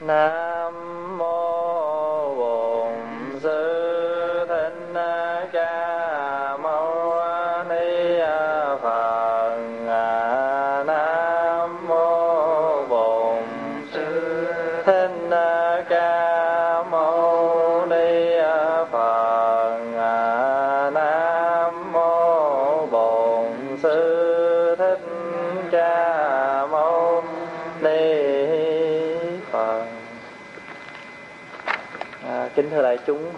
nam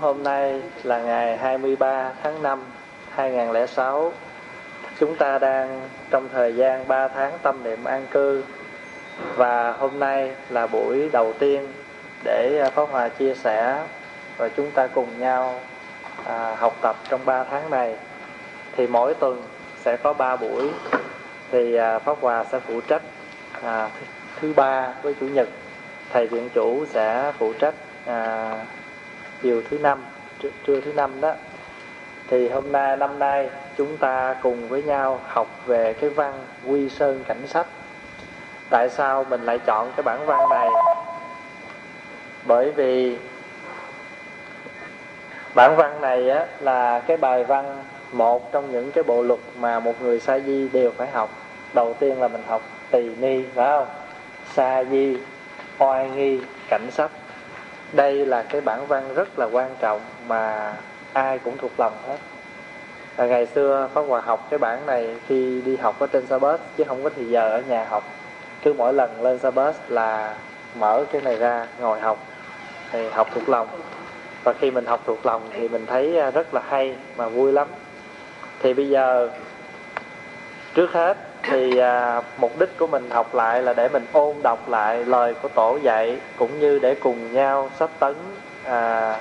hôm nay là ngày 23 tháng 5 2006 chúng ta đang trong thời gian 3 tháng tâm niệm an cư. Và hôm nay là buổi đầu tiên để à, Pháp Hòa chia sẻ và chúng ta cùng nhau à, học tập trong 3 tháng này. Thì mỗi tuần sẽ có 3 buổi. Thì à, Pháp Hòa sẽ phụ trách à, thứ, thứ ba với chủ nhật. Thầy viện chủ sẽ phụ trách à, chiều thứ năm trưa, trưa thứ năm đó. Thì hôm nay năm nay chúng ta cùng với nhau học về cái văn quy sơn cảnh sách. Tại sao mình lại chọn cái bản văn này? Bởi vì bản văn này á, là cái bài văn một trong những cái bộ luật mà một người sa di đều phải học. Đầu tiên là mình học tỳ ni phải không? Sa di oai nghi cảnh sách đây là cái bản văn rất là quan trọng mà ai cũng thuộc lòng hết. À, ngày xưa Pháp Hòa học cái bản này khi đi học ở trên sa bus chứ không có thì giờ ở nhà học. Cứ mỗi lần lên sa bus là mở cái này ra ngồi học thì học thuộc lòng. Và khi mình học thuộc lòng thì mình thấy à, rất là hay mà vui lắm. Thì bây giờ trước hết thì à, mục đích của mình học lại là để mình ôn đọc lại lời của tổ dạy cũng như để cùng nhau sách tấn à,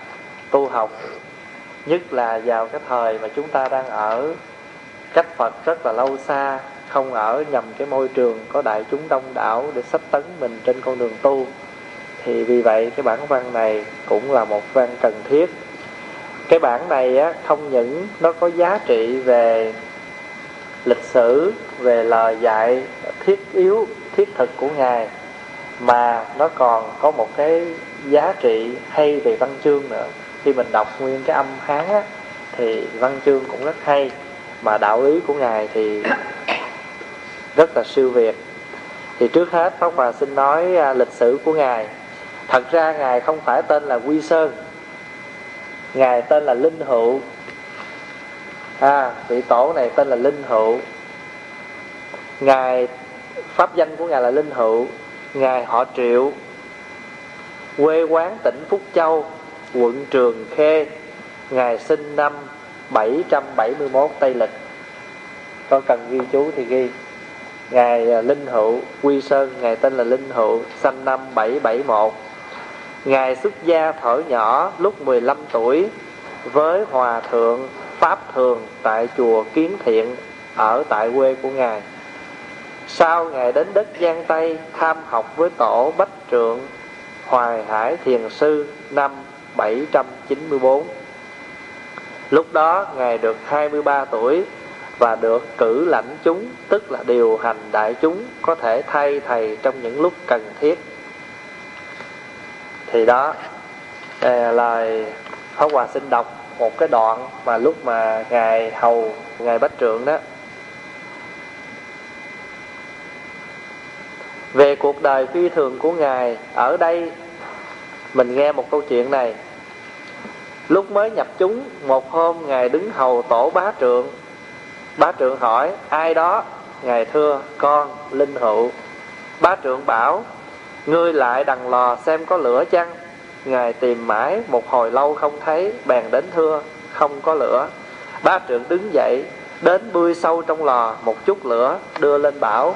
tu học. Nhất là vào cái thời mà chúng ta đang ở cách Phật rất là lâu xa không ở nhầm cái môi trường có đại chúng đông đảo để sách tấn mình trên con đường tu. Thì vì vậy cái bản văn này cũng là một văn cần thiết. Cái bản này á, không những nó có giá trị về lịch sử về lời dạy thiết yếu thiết thực của ngài mà nó còn có một cái giá trị hay về văn chương nữa. Khi mình đọc nguyên cái âm hán á, thì văn chương cũng rất hay mà đạo lý của ngài thì rất là siêu việt. Thì trước hết pháp hòa xin nói à, lịch sử của ngài. Thật ra ngài không phải tên là quy sơn ngài tên là linh hữu à vị tổ này tên là linh hữu. Ngài, pháp danh của ngài là linh hữu. Ngài họ triệu, quê quán tỉnh phúc châu, quận trường khê. Ngài sinh năm 771 tây lịch. Có cần ghi chú thì ghi. Ngài à, linh hữu, quy sơn, ngài tên là linh hữu, sinh năm 771 ngài xuất gia thở nhỏ lúc 15 tuổi với hòa thượng pháp thường tại chùa kiến thiện ở tại quê của ngài. Sau ngài đến đất giang tây tham học với tổ bách trượng hoài hải thiền sư năm 794 lúc đó ngài được 23 tuổi và được cử lãnh chúng, tức là điều hành đại chúng, có thể thay thầy trong những lúc cần thiết. Thì đó là lời Pháp Hòa xin đọc một cái đoạn mà lúc mà ngài hầu, ngài bách trượng đó. Về cuộc đời phi thường của ngài, ở đây mình nghe một câu chuyện này. Lúc mới nhập chúng, một hôm ngài đứng hầu tổ bá trượng. Bá trượng hỏi, ai đó? Ngài thưa, con, linh hữu. Bá trượng bảo, ngươi lại đằng lò xem có lửa chăng? Ngài tìm mãi một hồi lâu không thấy, bèn đến thưa, không có lửa. Ba trượng đứng dậy, đến bươi sâu trong lò, một chút lửa đưa lên bảo,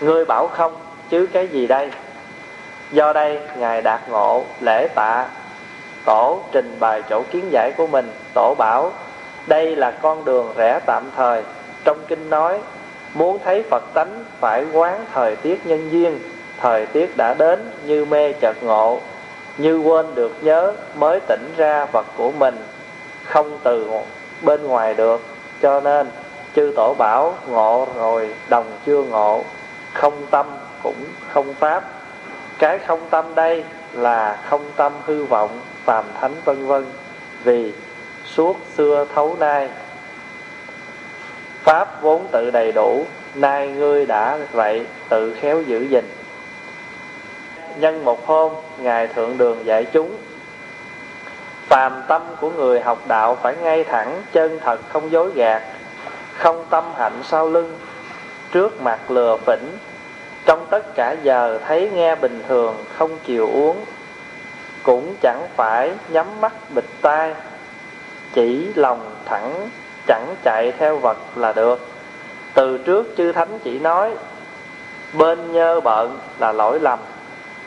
ngươi bảo không, chứ cái gì đây? Do đây, ngài đạt ngộ lễ tạ. Tổ trình bày chỗ kiến giải của mình, tổ bảo, đây là con đường rẽ tạm thời. Trong kinh nói, muốn thấy phật tánh phải quán thời tiết nhân duyên, thời tiết đã đến như mê chợt ngộ như quên được nhớ mới tỉnh ra vật của mình, không từ bên ngoài được. Cho nên, chư tổ bảo ngộ rồi, đồng chưa ngộ, không tâm cũng không pháp. Cái không tâm đây là không tâm hư vọng, phàm thánh vân vân, vì suốt xưa thấu nay pháp vốn tự đầy đủ, nay ngươi đã vậy tự khéo giữ gìn nhân một hôm, ngài thượng đường dạy chúng, phàm tâm của người học đạo phải ngay thẳng, chân thật, không dối gạt, không tâm hạnh sau lưng, trước mặt lừa phỉnh, trong tất cả giờ thấy nghe bình thường, không chịu uống, cũng chẳng phải nhắm mắt bịt tai, chỉ lòng thẳng, chẳng chạy theo vật là được. Từ trước chư thánh chỉ nói, bên nhơ bợn là lỗi lầm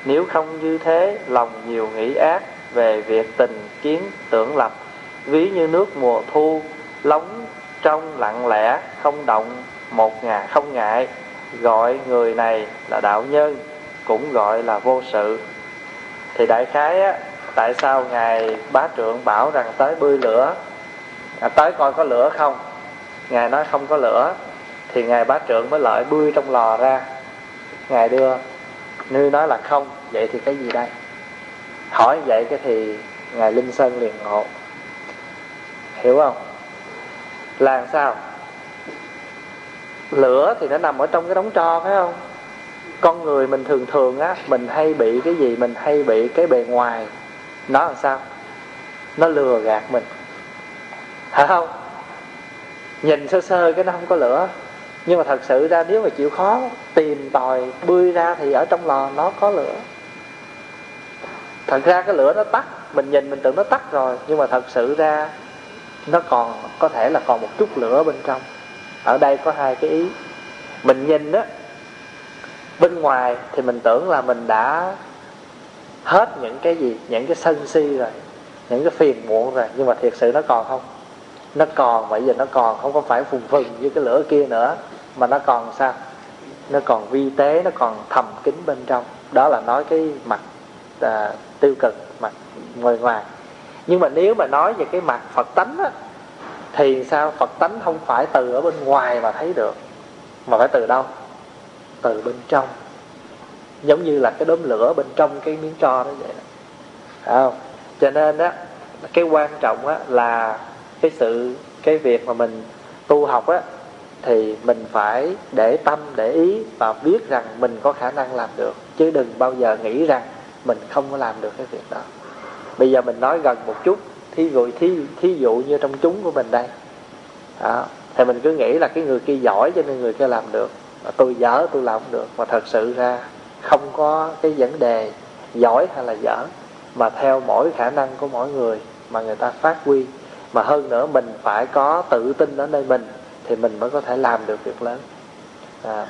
nếu không như thế lòng nhiều nghĩ ác về việc tình kiến tưởng lập. Ví như nước mùa thu lóng trong lặng lẽ không động một ngà không ngại. Gọi người này là đạo nhân cũng gọi là vô sự. Thì đại khái á tại sao ngài bá trượng bảo rằng tới bươi lửa? À, tới coi có lửa không? Ngài nói không có lửa. Thì ngài bá trượng mới lợi bươi trong lò ra. Ngài đưa nư nói là không, vậy thì cái gì đây? Hỏi vậy cái thì ngài linh sơn liền ngộ. Hiểu không? Là sao? Lửa thì nó nằm ở trong cái đống tro, phải không? Con người mình thường thường á, mình hay bị cái gì, mình hay bị cái bề ngoài. Nó làm sao? Nó lừa gạt mình. Phải không? Nhìn sơ sơ cái nó không có lửa nhưng mà thật sự ra nếu mà chịu khó tìm tòi bươi ra thì ở trong lò nó có lửa. Thật ra cái lửa nó tắt, mình nhìn mình tưởng nó tắt rồi, nhưng mà thật sự ra nó còn, có thể là còn một chút lửa bên trong. Ở đây có hai cái ý. Mình nhìn á, bên ngoài thì mình tưởng là mình đã hết những cái gì, những cái sân si rồi, những cái phiền muộn rồi, nhưng mà thiệt sự nó còn không? Nó còn bây giờ nó còn không có phải phùng phừng như cái lửa kia nữa mà nó còn sao? Nó còn vi tế nó còn thầm kín bên trong. Đó là nói cái mặt à, tiêu cực mặt ngoài ngoài. Nhưng mà nếu mà nói về cái mặt phật tánh á thì sao? Phật tánh không phải từ ở bên ngoài mà thấy được. Mà phải từ đâu? Từ bên trong. Giống như là cái đốm lửa bên trong cái miếng tro đó vậy đó. không? Cho nên đó cái quan trọng á là cái sự cái việc mà mình tu học á thì mình phải để tâm để ý và biết rằng mình có khả năng làm được. Chứ đừng bao giờ nghĩ rằng mình không có làm được cái việc đó. Bây giờ mình nói gần một chút thí dụ thí, thí dụ như trong chúng của mình đây. Đó. thì mình cứ nghĩ là cái người kia giỏi cho nên người kia làm được. Tôi dở tôi làm không được. Mà thật sự ra không có cái vấn đề giỏi hay là dở mà theo mỗi khả năng của mỗi người mà người ta phát huy. Mà hơn nữa mình phải có tự tin ở nơi mình thì mình mới có thể làm được việc lớn. À.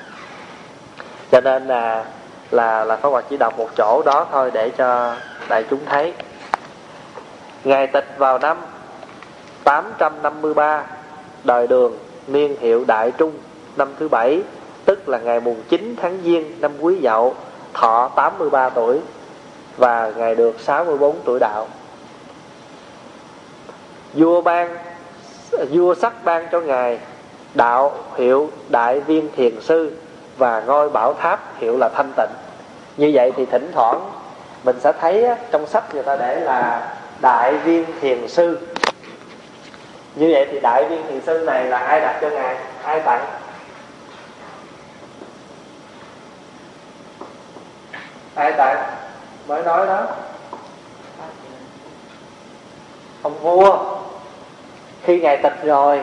cho nên là là là Pháp Hòa chỉ đọc một chỗ đó thôi để cho đại chúng thấy. Ngày tịch vào năm 853 đời đường niên hiệu Đại Trung năm thứ bảy, tức là ngày mùng 9 tháng Giêng năm Quý Dậu, thọ 83 tuổi và ngày được 64 tuổi đạo. Vua ban, vua sắc ban cho ngài đạo hiệu đại viên thiền sư và ngôi bảo tháp hiệu là thanh tịnh. Như vậy thì thỉnh thoảng mình sẽ thấy trong sách người ta để là đại viên thiền sư. Như vậy thì đại viên thiền sư này là ai đặt cho ngài? Ai tặng? Ai tặng? Mới nói đó. Ông vua khi ngài tịch rồi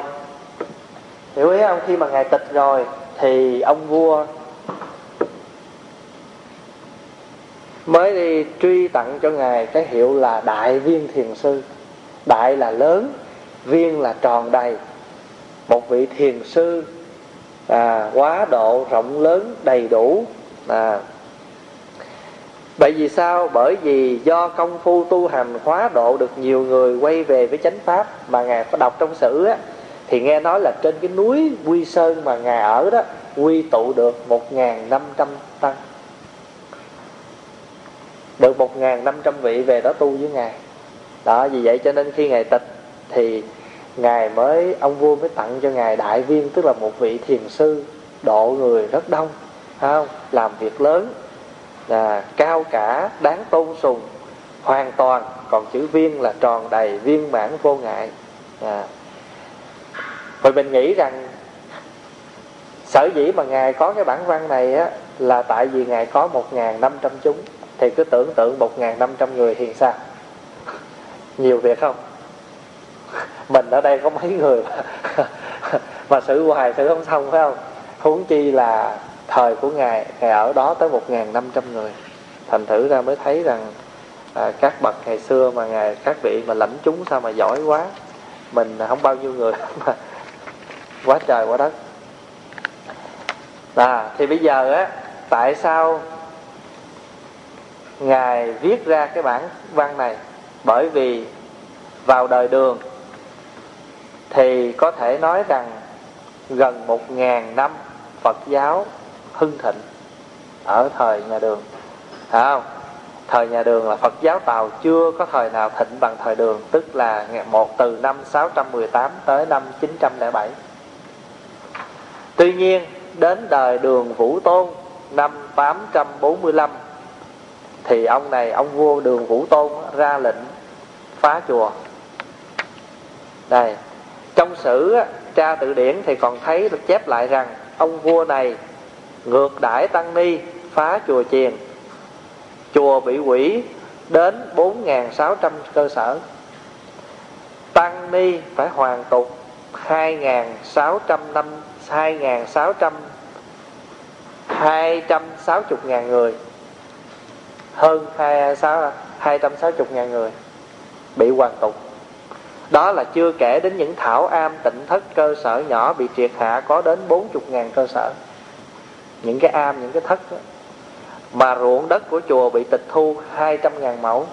hiểu ý không? Khi mà ngài tịch rồi thì ông vua mới đi truy tặng cho ngài cái hiệu là đại viên thiền sư. Đại là lớn viên là tròn đầy. Một vị thiền sư à, quá độ rộng lớn đầy đủ à, bởi vì sao? Bởi vì do công phu tu hành hóa độ được nhiều người quay về với chánh pháp mà ngài có đọc trong sử á thì nghe nói là trên cái núi quy sơn mà ngài ở đó, quy tụ được một năm trăm tăng. Được một năm trăm vị về đó tu với ngài. Đó, vì vậy cho nên khi ngài tịch thì ngài mới, ông vua mới tặng cho ngài đại viên, tức là một vị thiền sư độ người rất đông không? Làm việc lớn là cao cả, đáng tôn sùng, hoàn toàn. Còn chữ viên là tròn đầy viên mãn vô ngại. À rồi mình nghĩ rằng sở dĩ mà ngài có cái bản văn này á là tại vì ngài có một ngàn năm trăm chúng. Thì cứ tưởng tượng một ngàn năm trăm người thì sao? Nhiều việc không? Mình ở đây có mấy người mà, mà xử hoài xử không xong phải không? Huống chi là thời của ngài ngài ở đó tới một ngàn năm trăm người. Thành thử ra mới thấy rằng à, các bậc ngày xưa mà ngài các vị mà lãnh chúng sao mà giỏi quá. Mình không bao nhiêu người mà quá trời quá đất. À, thì bây giờ á tại sao ngài viết ra cái bản văn này? Bởi vì vào đời đường thì có thể nói rằng gần một ngàn năm Phật giáo hưng thịnh ở thời nhà đường. Phải không? Thời nhà đường là Phật giáo Tàu chưa có thời nào thịnh bằng thời đường tức là một từ năm 618 tới năm 907 tuy nhiên, đến đời đường Vũ Tôn, năm 845 thì ông này, ông vua đường Vũ Tôn ra lệnh phá chùa. Đây, trong sử tra tự điển thì còn thấy chép lại rằng ông vua này ngược đãi tăng ni phá chùa chiền. Chùa bị quỷ đến 4.600 cơ sở. Tăng ni phải hoàn tục 2.600 năm 2.600 260 ngàn người. Hơn 260 ngàn người bị hoàn tục đó là chưa kể đến những thảo am tịnh thất cơ sở nhỏ bị triệt hạ có đến 40 ngàn cơ sở. Những cái am, những cái thất đó. mà ruộng đất của chùa bị tịch thu 200 ngàn mẫu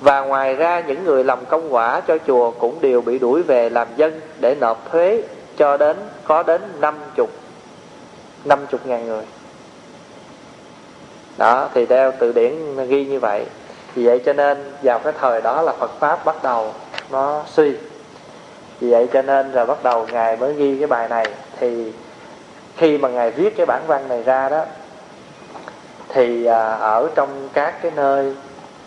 và ngoài ra, những người làm công quả cho chùa cũng đều bị đuổi về làm dân để nộp thuế cho đến, có đến 50 50 ngàn người. Đó, thì theo từ điển ghi như vậy. Vì vậy cho nên vào cái thời đó là Phật Pháp bắt đầu nó suy. Vì vậy cho nên rồi bắt đầu Ngài mới ghi cái bài này. Thì khi mà Ngài viết cái bản văn này ra đó, Thì à, ở trong các cái nơi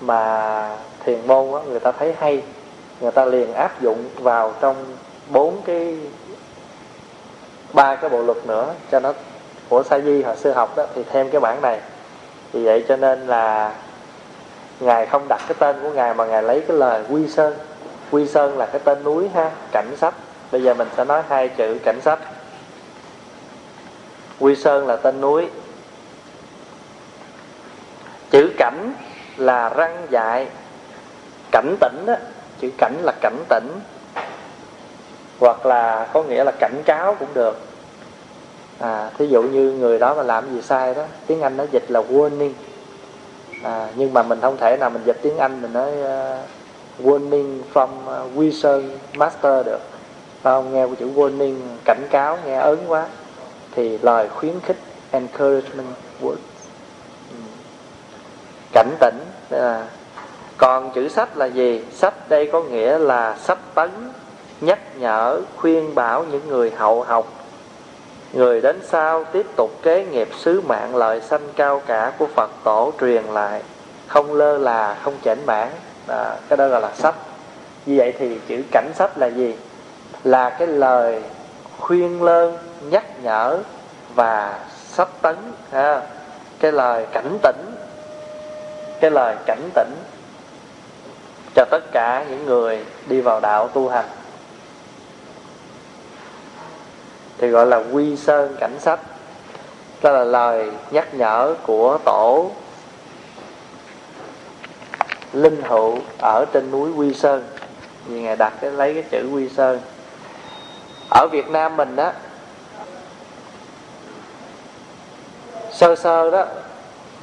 mà thiền môn đó, người ta thấy hay. Người ta liền áp dụng vào trong bốn cái ba cái bộ luật nữa cho nó của sa di họ sư học đó thì thêm cái bản này. Vì vậy cho nên là ngài không đặt cái tên của ngài mà ngài lấy cái lời quy sơn. Quy sơn là cái tên núi ha cảnh sách bây giờ mình sẽ nói hai chữ cảnh sách quy sơn là tên núi. Chữ cảnh là răng dại cảnh tỉnh đó chữ cảnh là cảnh tỉnh. Hoặc là có nghĩa là cảnh cáo cũng được. À, thí dụ như người đó mà làm gì sai đó tiếng anh nó dịch là warning. À, nhưng mà mình không thể nào mình dịch tiếng anh mình nói uh, warning from uh, master được. Không? Nghe chữ warning cảnh cáo nghe ớn quá. Thì lời khuyến khích encouragement words. Ừ. Cảnh tỉnh là còn chữ sách là gì? Sách đây có nghĩa là sách tấn nhắc nhở khuyên bảo những người hậu học. Người đến sau tiếp tục kế nghiệp sứ mạng lợi sanh cao cả của Phật tổ truyền lại. Không lơ là, không chảnh mãn à, Cái đó gọi là sách. Như vậy thì chữ cảnh sách là gì? Là cái lời khuyên lơn, nhắc nhở và sách tấn ha. Cái lời cảnh tỉnh. Cái lời cảnh tỉnh cho tất cả những người đi vào đạo tu hành. Thì gọi là quy sơn cảnh sách đó là lời nhắc nhở của tổ linh hữu ở trên núi quy sơn. Vì ngài đặt cái lấy cái chữ quy sơn. Ở việt nam mình đó sơ sơ đó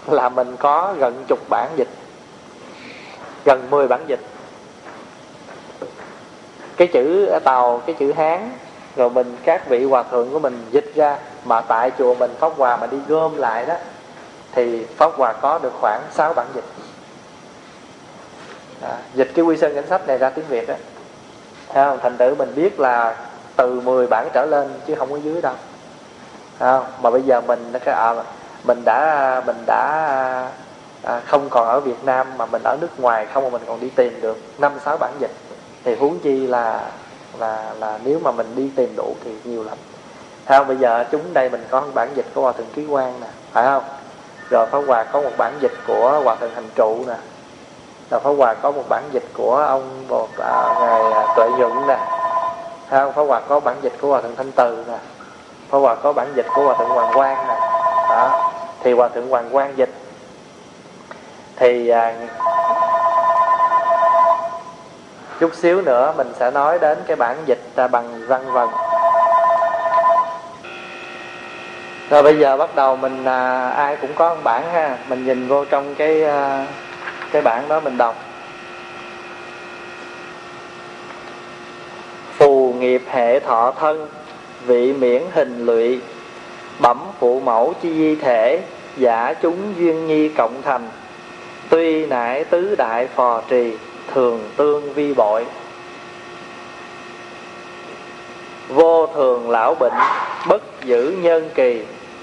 là mình có gần chục bản dịch gần 10 bản dịch cái chữ tàu cái chữ hán rồi mình các vị hòa thượng của mình dịch ra mà tại chùa mình pháp hòa mà đi gom lại đó thì pháp hòa có được khoảng 6 bản dịch à, dịch cái quy sơn cảnh sách này ra tiếng việt đó không? thành tử mình biết là từ 10 bản trở lên chứ không có dưới đâu không? mà bây giờ mình cái à, mình đã mình đã à, không còn ở Việt Nam mà mình ở nước ngoài không mà mình còn đi tìm được năm sáu bản dịch. Thì huống chi là là là nếu mà mình đi tìm đủ thì nhiều lắm. Thấy không bây giờ chúng đây mình có bản dịch của hòa thượng ký quan nè phải không? Rồi pháp hòa có một bản dịch của hòa thượng hành trụ nè. Rồi pháp hòa có một bản dịch của ông bột à, ngài à, tuệ nhuận nè. Thấy không? Pháp hòa có bản dịch của hòa thượng thanh từ nè. Pháp hòa có bản dịch của hòa thượng hoàng quang nè. Đó. Thì hòa thượng hoàng quang dịch thì à, chút xíu nữa mình sẽ nói đến cái bản dịch à, bằng văn vần. Rồi bây giờ bắt đầu mình à, ai cũng có một bản ha. Mình nhìn vô trong cái à, cái bản đó mình đọc. Phù nghiệp hệ thọ thân vị miễn hình lụy bẩm phụ mẫu chi di thể giả chúng duyên nhi cộng thành tuy nải tứ đại phò trì thường tương vi bội. Vô thường lão bệnh bất giữ nhân kỳ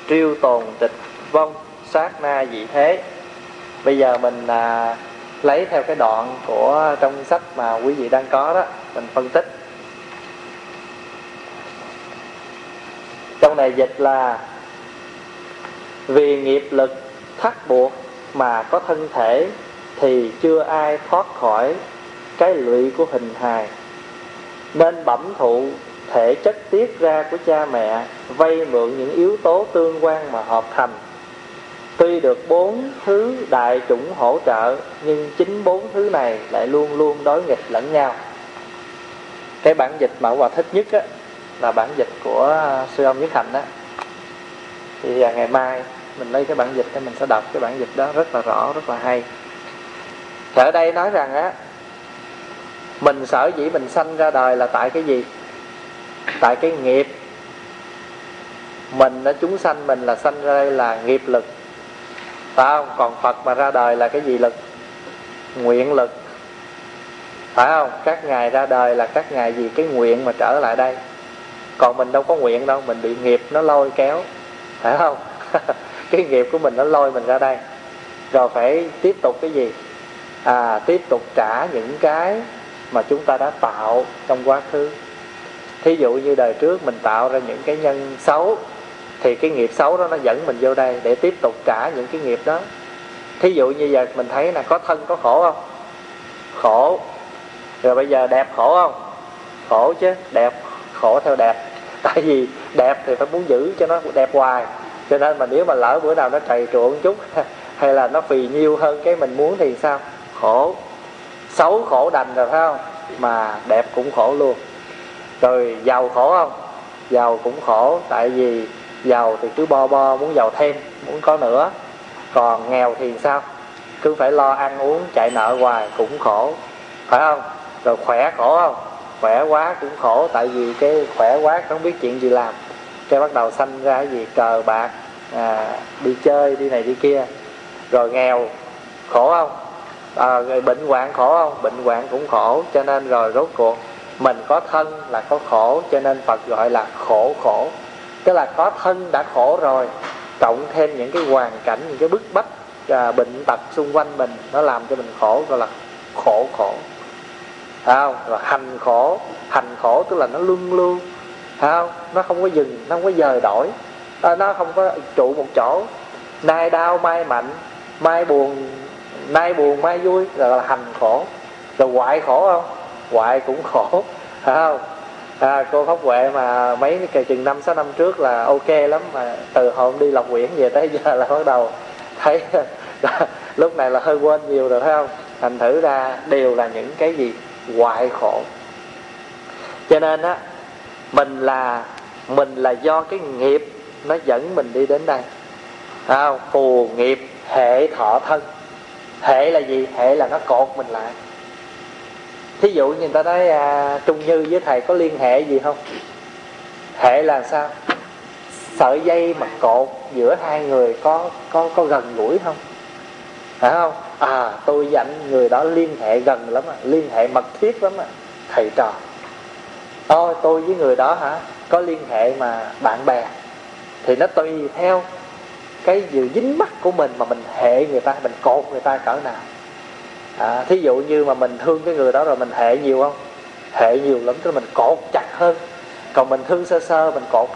triêu tồn tịch vong sát na dị thế. Bây giờ mình à, lấy theo cái đoạn của trong sách mà quý vị đang có đó mình phân tích. Trong này dịch là vì nghiệp lực thắt buộc mà có thân thể thì chưa ai thoát khỏi cái lụy của hình hài. Nên bẩm thụ thể chất tiết ra của cha mẹ vay mượn những yếu tố tương quan mà hợp thành. Tuy được bốn thứ đại chủng hỗ trợ nhưng chính bốn thứ này lại luôn luôn đối nghịch lẫn nhau. Cái bản dịch mà hòa thích nhất á, là bản dịch của sư ông nhất hạnh á. Thì à, ngày mai mình lấy cái bản dịch để mình sẽ đọc cái bản dịch đó rất là rõ, rất là hay. Thì ở đây nói rằng á, mình sở dĩ mình sanh ra đời là tại cái gì? Tại cái nghiệp. Mình nó chúng sanh mình là sanh ra đây là nghiệp lực. Phải không? Còn phật mà ra đời là cái gì lực? Nguyện lực. Phải không? Các ngài ra đời là các ngài vì cái nguyện mà trở lại đây. Còn mình đâu có nguyện đâu, mình bị nghiệp nó lôi kéo. Phải không? cái nghiệp của mình nó lôi mình ra đây. Rồi phải tiếp tục cái gì? À tiếp tục trả những cái mà chúng ta đã tạo trong quá khứ. Thí dụ như đời trước mình tạo ra những cái nhân xấu, thì cái nghiệp xấu đó nó dẫn mình vô đây để tiếp tục trả những cái nghiệp đó. Thí dụ như giờ mình thấy là có thân có khổ không? Khổ. Rồi bây giờ đẹp khổ không? Khổ chứ, đẹp, khổ theo đẹp. Tại vì đẹp thì phải muốn giữ cho nó đẹp hoài cho nên mà nếu mà lỡ bữa nào nó trầy truộng chút, hay là nó phì nhiêu hơn cái mình muốn thì sao? Khổ. Xấu khổ đành rồi, phải không? Mà đẹp cũng khổ luôn. Rồi giàu khổ không? Giàu cũng khổ, tại vì giàu thì cứ bo bo, muốn giàu thêm, muốn có nữa. Còn nghèo thì sao? Cứ phải lo ăn uống, chạy nợ hoài cũng khổ. Phải không? Rồi khỏe khổ không? Khỏe quá cũng khổ, tại vì cái khỏe quá không biết chuyện gì làm sẽ bắt đầu sanh ra cái gì? Cờ bạc à, đi chơi đi này đi kia. Rồi nghèo khổ không? À, rồi bệnh hoạn khổ không? Bệnh hoạn cũng khổ cho nên rồi rốt cuộc mình có thân là có khổ cho nên phật gọi là khổ khổ. Tức là có thân đã khổ rồi cộng thêm những cái hoàn cảnh những cái bức bách à, bệnh tật xung quanh mình nó làm cho mình khổ gọi là khổ khổ. Thấy không? Rồi hành khổ hành khổ tức là nó luân luôn không nó không có dừng nó không có dời đổi. À, nó không có trụ một chỗ. Nay đau mai mạnh mai buồn nay buồn mai vui rồi là hành khổ. Rồi hoại khổ không? Hoại cũng khổ. Phải không? À, cô pháp huệ mà mấy cái chừng năm sáu năm trước là ok lắm mà từ hôm đi lọc quyển về tới giờ là bắt đầu thấy lúc này là hơi quên nhiều rồi phải không? Thành thử ra đều là những cái gì hoại khổ. Cho nên á mình là mình là do cái nghiệp nó dẫn mình đi đến đây. À, phù nghiệp hệ thọ thân. Hệ là gì? Hệ là nó cột mình lại. Thí dụ như người ta nói à, trung như với thầy có liên hệ gì không? Hệ là sao? Sợi dây mà cột giữa hai người có có có gần gũi không? Phải không? À tôi với anh người đó liên hệ gần lắm à, liên hệ mật thiết lắm à, thầy trò ôi tôi với người đó hả? Có liên hệ mà bạn bè. Thì nó tùy theo cái dự dính mắt của mình mà mình hệ người ta mình cột người ta cỡ nào. À, thí dụ như mà mình thương cái người đó rồi mình hệ nhiều không? Hệ nhiều lắm tức là mình cột chặt hơn. Còn mình thương sơ sơ mình cột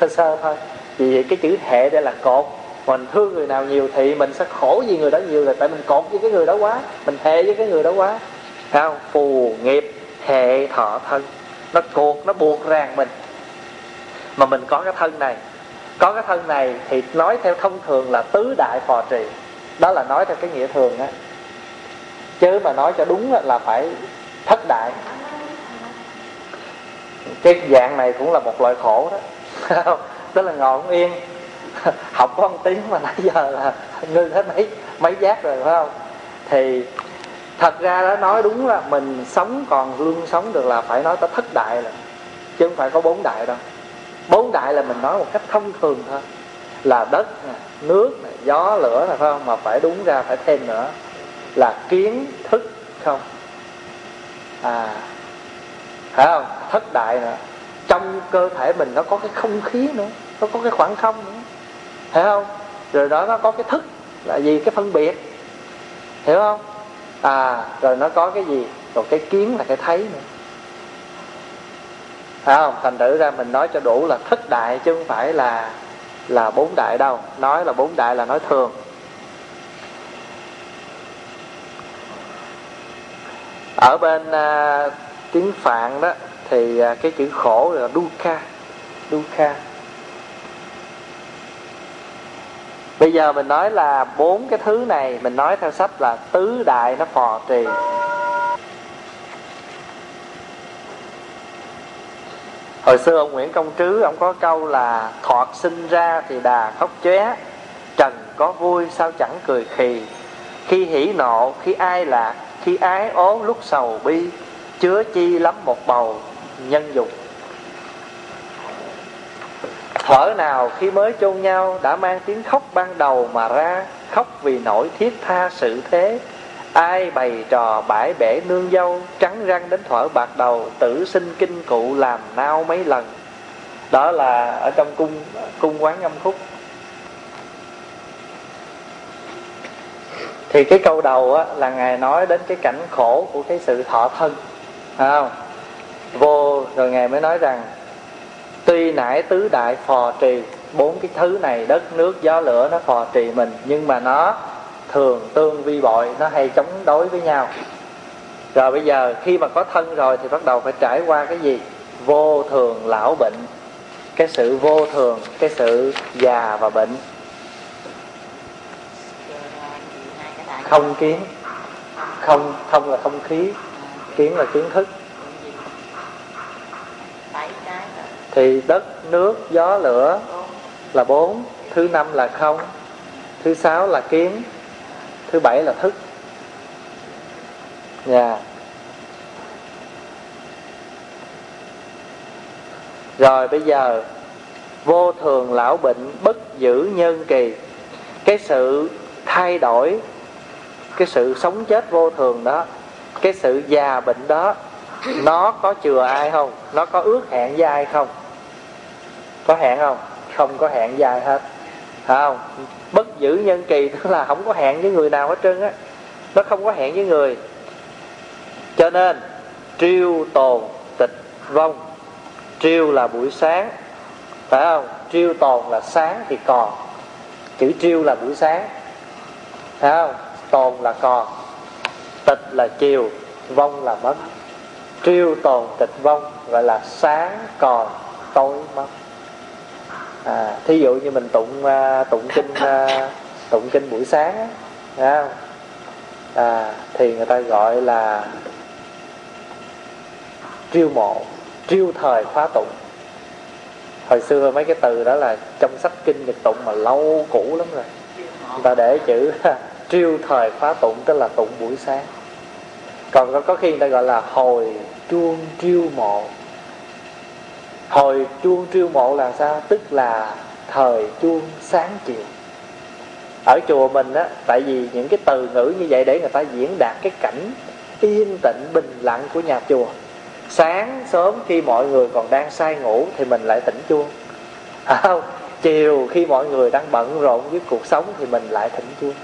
sơ sơ thôi. Vì vậy cái chữ hệ đây là cột. Mình thương người nào nhiều thì mình sẽ khổ vì người đó nhiều là tại mình cột với cái người đó quá. Mình hệ với cái người đó quá. Thấy không? Phù nghiệp hệ thọ thân nó cột, nó buộc ràng mình. Mà mình có cái thân này. Có cái thân này thì nói theo thông thường là tứ đại phò trì. Đó là nói theo cái nghĩa thường á. Chứ mà nói cho đúng là phải thất đại. Cái dạng này cũng là một loại khổ đó. Tức là ngồi không yên. Học có một tiếng mà nãy giờ là ngưng hết mấy mấy giác rồi, phải không? Thì thật ra đó, nói đúng là mình sống còn luôn sống được là phải nói tới thất đại rồi chứ không phải có bốn đại đâu. Bốn đại là mình nói một cách thông thường thôi. Là đất nước gió, lửa là phải không? Mà phải đúng ra phải thêm nữa. Là kiến thức không? À phải không? Thất đại nữa trong cơ thể mình nó có cái không khí nữa. Nó có cái khoảng không nữa. Phải không? Rồi đó, nó có cái thức. Là gì? Cái phân biệt. Hiểu không? À rồi nó có cái gì? Rồi cái kiến là cái thấy nữa. Phải không? Thành thử ra mình nói cho đủ là thất đại chứ không phải là là bốn đại đâu. Nói là bốn đại là nói thường. Ở bên à, tiếng phạn đó thì à, cái chữ khổ là dukkha. Dukkha. Bây giờ mình nói là bốn cái thứ này, mình nói theo sách là tứ đại nó phò trì. Hồi xưa ông nguyễn công trứ, ông có câu là thọt sinh ra thì đà khóc chóe, trần có vui sao chẳng cười khì. Khi hỉ nộ, khi ai lạc, khi ái ố lúc sầu bi, chứa chi lắm một bầu, nhân dục thở nào khi mới chôn nhau đã mang tiếng khóc ban đầu mà ra khóc vì nỗi thiết tha sự thế. Ai bày trò bãi bể nương dâu trắng răng đến thở bạc đầu tử sinh kinh cụ làm nao mấy lần. Đó là ở trong cung cung quán âm khúc. Thì cái câu đầu á, là ngài nói đến cái cảnh khổ của cái sự thọ thân phải không? Vô rồi ngài mới nói rằng tuy nãy tứ đại phò trì, bốn cái thứ này đất, nước, gió, lửa nó phò trì mình, nhưng mà nó thường tương vi bội, nó hay chống đối với nhau. Rồi bây giờ khi mà có thân rồi thì bắt đầu phải trải qua cái gì? Vô thường lão bệnh. Cái sự vô thường, cái sự già và bệnh. Không kiến. Không không là không khí. Kiến là kiến thức. Thì đất, nước, gió, lửa là bốn. Thứ năm là không. Thứ sáu là kiến thứ bảy là thức. Nhà yeah. rồi bây giờ, vô thường lão bệnh bất giữ nhân kỳ. Cái sự thay đổi, cái sự sống chết vô thường đó, cái sự già bệnh đó, nó có chừa ai không? Nó có ước hẹn với ai không? Có hạn không? Không có hạn dài hết. Phải không? Bất giữ nhân kỳ tức là không có hạn với người nào hết trơn á. Nó không có hẹn với người. Cho nên, triêu tồn tịch vong. Triêu là buổi sáng. Phải không? Triêu tồn là sáng thì còn. Chữ triêu là buổi sáng. Phải không? Tồn là còn. Tịch là chiều, vong là mất. Triêu tồn tịch vong gọi là sáng còn tối mất à, thí dụ như mình tụng uh, tụng kinh uh, tụng kinh buổi sáng á à, thì người ta gọi là triêu mộ triêu thời khóa tụng. Hồi xưa mấy cái từ đó là trong sách kinh nhật tụng mà lâu cũ lắm rồi. Người ta để chữ triêu thời khóa tụng tức là tụng buổi sáng. Còn có, có khi người ta gọi là hồi chuông triêu mộ hồi chuông triêu mộ là sao? Tức là thời chuông sáng chiều ở chùa mình á tại vì những cái từ ngữ như vậy để người ta diễn đạt cái cảnh yên tĩnh bình lặng của nhà chùa. Sáng sớm khi mọi người còn đang say ngủ thì mình lại tỉnh chuông. À, không chiều khi mọi người đang bận rộn với cuộc sống thì mình lại thỉnh chuông.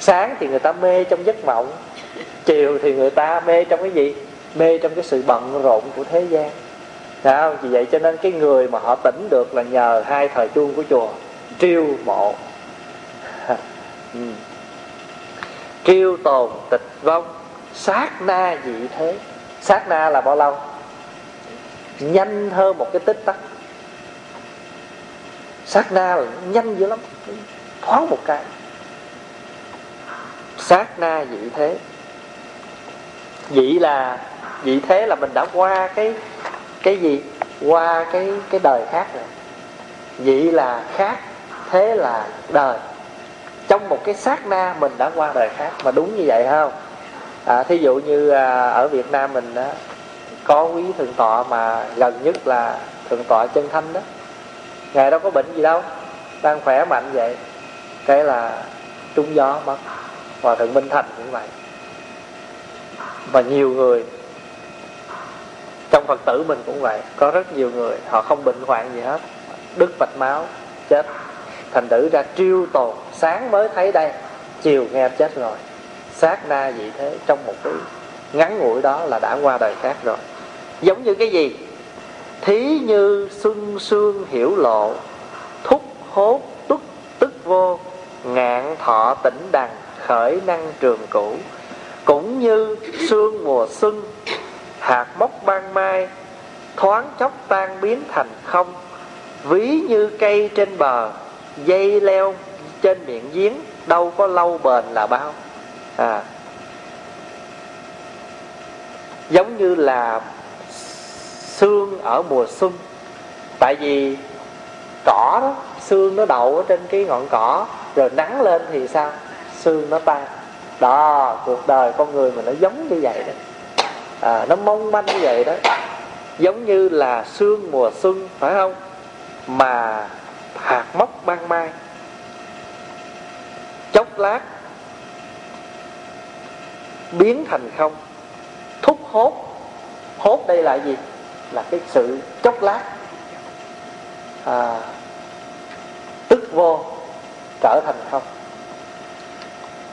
Sáng thì người ta mê trong giấc mộng chiều thì người ta mê trong cái gì? Mê trong cái sự bận rộn của thế gian. Đấy không? Vì vậy cho nên cái người mà họ tỉnh được là nhờ hai thời chuông của chùa, Triêu mộ. Ừ. Triêu tồn tịch vong. Sát na dị thế. Sát na là bao lâu? Nhanh hơn một cái tích tắc. Sát na là nhanh dữ lắm. Thoáng một cái. Sát na dị thế. Dị là, Dị thế là mình đã qua cái cái gì? Qua cái cái đời khác rồi vậy là khác thế là đời. Trong một cái sát na mình đã qua đời khác. Mà đúng như vậy không? À, thí dụ như à, ở Việt Nam mình đó, có quý thượng tọa mà gần nhất là thượng tọa chân thanh đó. Ngài đâu có bệnh gì đâu đang khỏe mạnh vậy. Cái là trúng gió mất. Và thượng minh thành cũng vậy. Và nhiều người trong phật tử mình cũng vậy, có rất nhiều người, họ không bệnh hoạn gì hết, đứt mạch máu, chết. Thành tử ra triêu tồn, sáng mới thấy đây, chiều nghe chết rồi. Sát na gì thế trong một cái ngắn ngủi đó là đã qua đời khác rồi. Giống như cái gì? Thí như xuân sương hiểu lộ, thúc hốt tức tức vô, ngạn thọ tỉnh đằng, khởi năng trường cũ. Cũng như sương mùa xuân hạt mốc ban mai, thoáng chốc tan biến thành không. Ví như cây trên bờ, dây leo trên miệng giếng, đâu có lâu bền là bao. À. Giống như là xương ở mùa xuân. Tại vì cỏ đó, xương nó đậu ở trên cái ngọn cỏ, rồi nắng lên thì sao? Xương nó tan. Đó, cuộc đời con người mình nó giống như vậy đó à, nó mong manh như vậy đó. Giống như là sương mùa xuân phải không? Mà hạt mốc ban mai. Chốc lát biến thành không. Thúc hốt. Hốt đây là gì? Là cái sự chốc lát. À, tức vô trở thành không.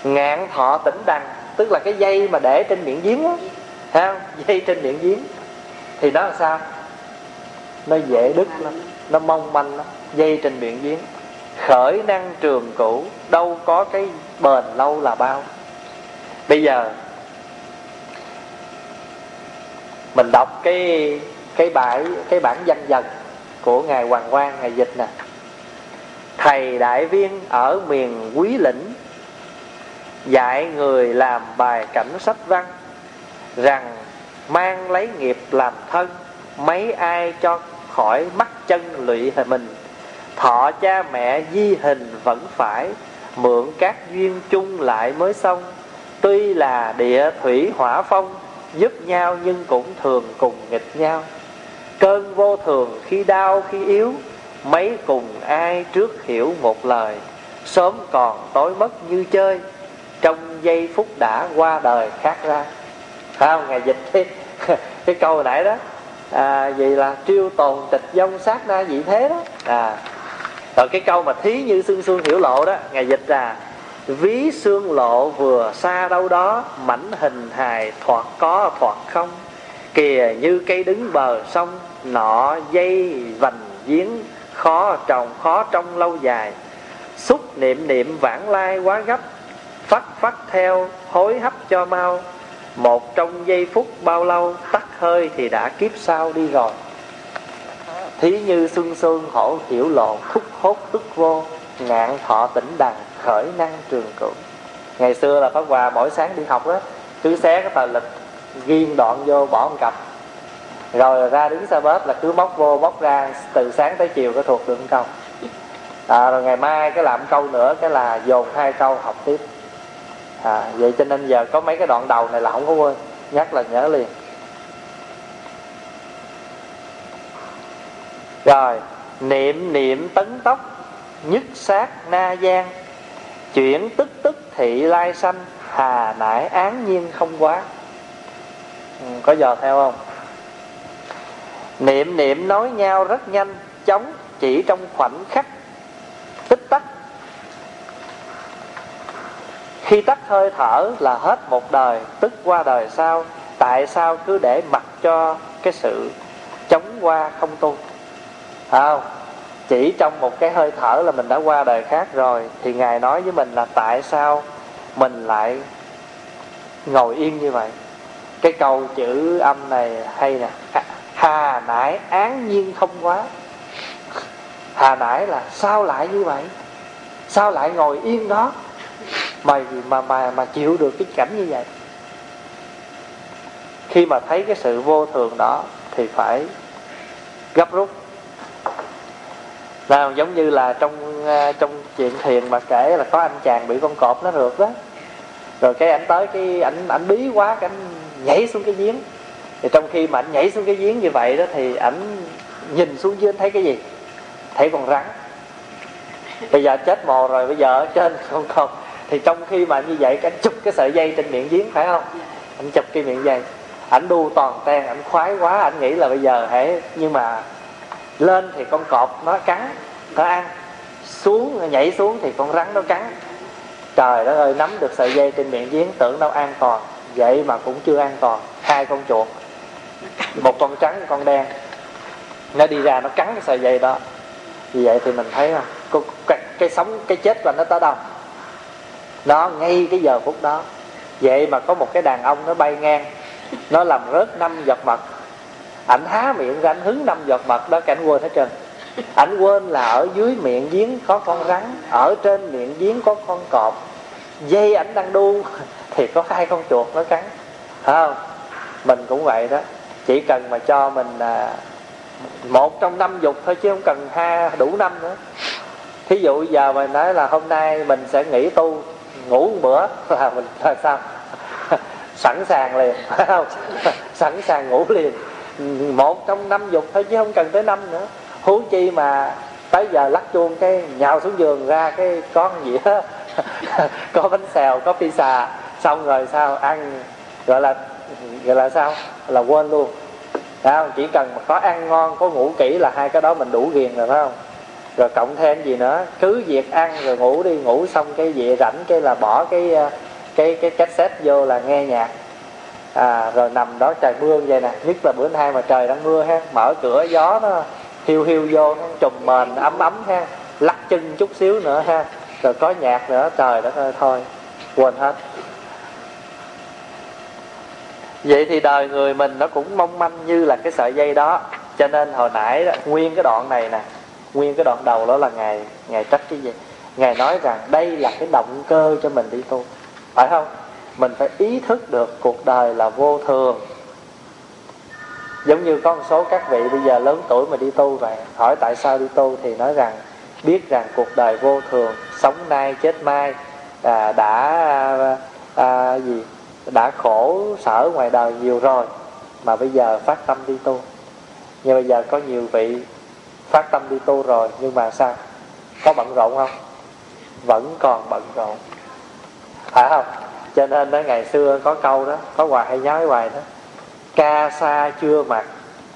Ngạn thọ tỉnh đằng tức là cái dây mà để trên miệng giếng á. Thấy không? Dây trên miệng giếng. Thì nó là sao? Nó dễ đứt lắm. Nó mong manh lắm. Dây trên miệng giếng. Khởi năng trường cũ. Đâu có cái bền lâu là bao. Bây giờ, Mình đọc cái cái bài, cái bản danh dần của ngài Hoàng Quang, ngài dịch nè. Thầy đại viên ở miền Quý Lĩnh dạy người làm bài cảnh sách văn rằng mang lấy nghiệp làm thân, mấy ai cho khỏi mắc chân lụy mình. Thọ cha mẹ di hình vẫn phải, mượn các duyên chung lại mới xong. Tuy là địa thủy hỏa phong, giúp nhau nhưng cũng thường cùng nghịch nhau. Cơn vô thường khi đau khi yếu, mấy cùng ai trước hiểu một lời. Sớm còn tối mất như chơi, trong giây phút đã qua đời khác ra phải không ngài dịch cái, cái câu nãy đó à, vậy là triêu tồn tịch dông sát na vị thế đó. À rồi cái câu mà thí như xương xương hiểu lộ đó ngài dịch là ví xương lộ vừa xa đâu đó mảnh hình hài thoạt có thoạt không? Kìa như cây đứng bờ sông nọ dây vành giếng khó trồng khó trong lâu dài. Xúc niệm niệm vãng lai quá gấp phắt phắt theo hối hấp cho mau một trong giây phút bao lâu tắt hơi thì đã kiếp sau đi rồi. Thí như xuân xuân hổ hiểu lộ khúc hốt tức vô ngạn thọ tỉnh đằng khởi năng trường cửu. Ngày xưa là pháp hòa mỗi sáng đi học đó cứ xé cái tờ lịch ghi đoạn vô bỏ một cặp. Rồi ra đứng xe bếp là cứ móc vô móc ra từ sáng tới chiều có thuộc được câu. À, rồi ngày mai cái làm câu nữa cái là dồn hai câu học tiếp à, vậy cho nên giờ có mấy cái đoạn đầu này là không có quên. Nhắc là nhớ liền. Rồi niệm niệm tấn tốc nhất sát na gian. Chuyển tức tức thị lai sanh hà nải án nhiên không quá. Ừ, có dò theo không? Niệm niệm nói nhau rất nhanh chóng chỉ trong khoảnh khắc khi tắt hơi thở là hết một đời, tức qua đời sau, tại sao cứ để mặc cho cái sự chống qua không tu? Không, chỉ trong một cái hơi thở là mình đã qua đời khác rồi, thì ngài nói với mình là tại sao mình lại ngồi yên như vậy? Cái câu chữ âm này hay nè, hà nãy án nhiên không quá. Hà nãy là sao lại như vậy? Sao lại ngồi yên đó? Mà mà mà mà chịu được cái cảnh như vậy. Khi mà thấy cái sự vô thường đó thì phải gấp rút. Nào, giống như là trong à, trong chuyện thiền mà kể là có anh chàng bị con cọp nó rượt đó. Rồi cái ảnh tới cái ảnh ảnh bí quá, cái ảnh nhảy xuống cái giếng. Thì trong khi mà ảnh nhảy xuống cái giếng như vậy đó thì ảnh nhìn xuống dưới thấy cái gì? Thấy con rắn. Bây giờ chết mồ rồi, bây giờ ở trên không còn thì trong khi mà như vậy cái chụp cái sợi dây trên miệng giếng phải không? Anh chụp cái miệng dây. Ảnh đu toàn ten ảnh khoái quá ảnh nghĩ là bây giờ hãy nhưng mà lên thì con cọp nó cắn nó ăn. Xuống nhảy xuống thì con rắn nó cắn. Trời đất ơi nắm được sợi dây trên miệng giếng tưởng đâu an toàn. Vậy mà cũng chưa an toàn. Hai con chuột. Một con trắng một con đen. Nó đi ra nó cắn cái sợi dây đó. Vì vậy thì mình thấy là cái, cái, sống cái chết của nó tới đâu nó ngay cái giờ phút đó. Vậy mà có một cái đàn ông nó bay ngang. Nó làm rớt năm giọt mật. Ảnh há miệng ra ảnh hứng năm giọt mật đó cảnh quên hết trơn. Ảnh quên là ở dưới miệng giếng có con rắn ở trên miệng giếng có con cọp. Dây ảnh đang đu thì có hai con chuột nó cắn. Thấy không? Mình cũng vậy đó. Chỉ cần mà cho mình à, một trong năm dục thôi chứ không cần hai đủ năm nữa. Thí dụ giờ mình nói là hôm nay mình sẽ nghỉ tu ngủ một bữa, là mình là sao? Sẵn sàng liền sẵn sàng ngủ liền. Một trong năm dục thôi chứ không cần tới năm nữa. Huống chi mà tới giờ lắc chuông cái nhào xuống giường ra cái con gì đó, có bánh xèo, có pizza, xong rồi sao ăn, gọi là gọi là sao? Là quên luôn. Phải không? Chỉ cần mà có ăn ngon, có ngủ kỹ là hai cái đó mình đủ ghiền rồi, phải không? Rồi cộng thêm gì nữa? Cứ việc ăn rồi ngủ đi ngủ xong cái về rảnh cái là bỏ cái ờ, cái cái cassette vô là nghe nhạc. À, rồi nằm đó trời mưa vậy nè nhất là bữa nay mà trời đang mưa ha mở cửa gió nó hiu hiu vô nó trùm mền ấm ấm ha lắc chân chút xíu nữa ha. Rồi có nhạc nữa trời đất ơi thôi quên hết. Vậy thì đời người mình nó cũng mong manh như là cái sợi dây đó. Cho nên hồi nãy đó, nguyên cái đoạn này nè nguyên cái đoạn đầu đó là ngài ngài trách cái gì? Ngài nói rằng đây là cái động cơ cho mình đi tu. Phải không? Mình phải ý thức được cuộc đời là vô thường. Giống như có một số các vị bây giờ lớn tuổi mà đi tu vậy hỏi tại sao đi tu thì nói rằng biết rằng cuộc đời vô thường sống nay chết mai à, đã à, à, gì đã khổ sở ngoài đời nhiều rồi mà bây giờ phát tâm đi tu. Nhưng bây giờ có nhiều vị phát tâm đi tu rồi, nhưng mà sao? Có bận rộn không? Vẫn còn bận rộn. Phải không? Cho nên đó, ngày xưa có câu đó, có hoài hay nhói hoài đó. Ca sa chưa mặc,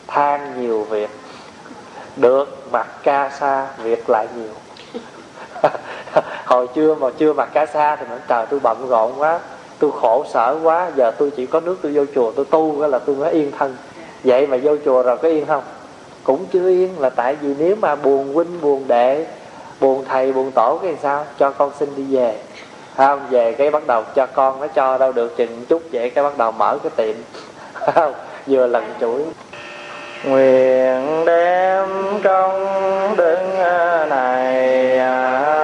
than nhiều việc. Được mặc ca sa, việc lại nhiều. Hồi chưa mà chưa mặc ca sa thì nói trời, tôi bận rộn quá, tôi khổ sở quá. Giờ tôi chỉ có nước tôi vô chùa, tôi tu là tôi mới yên thân. Vậy mà vô chùa rồi có yên không? Cũng chưa yên là tại vì nếu mà buồn huynh, buồn đệ, buồn thầy, buồn tổ cái sao? Cho con xin đi về. Không? Về cái bắt đầu cho con nó cho đâu được chừng chút, vậy cái bắt đầu mở cái tiệm. Không? Vừa lần chuỗi. Nguyện đem trong đứng này à,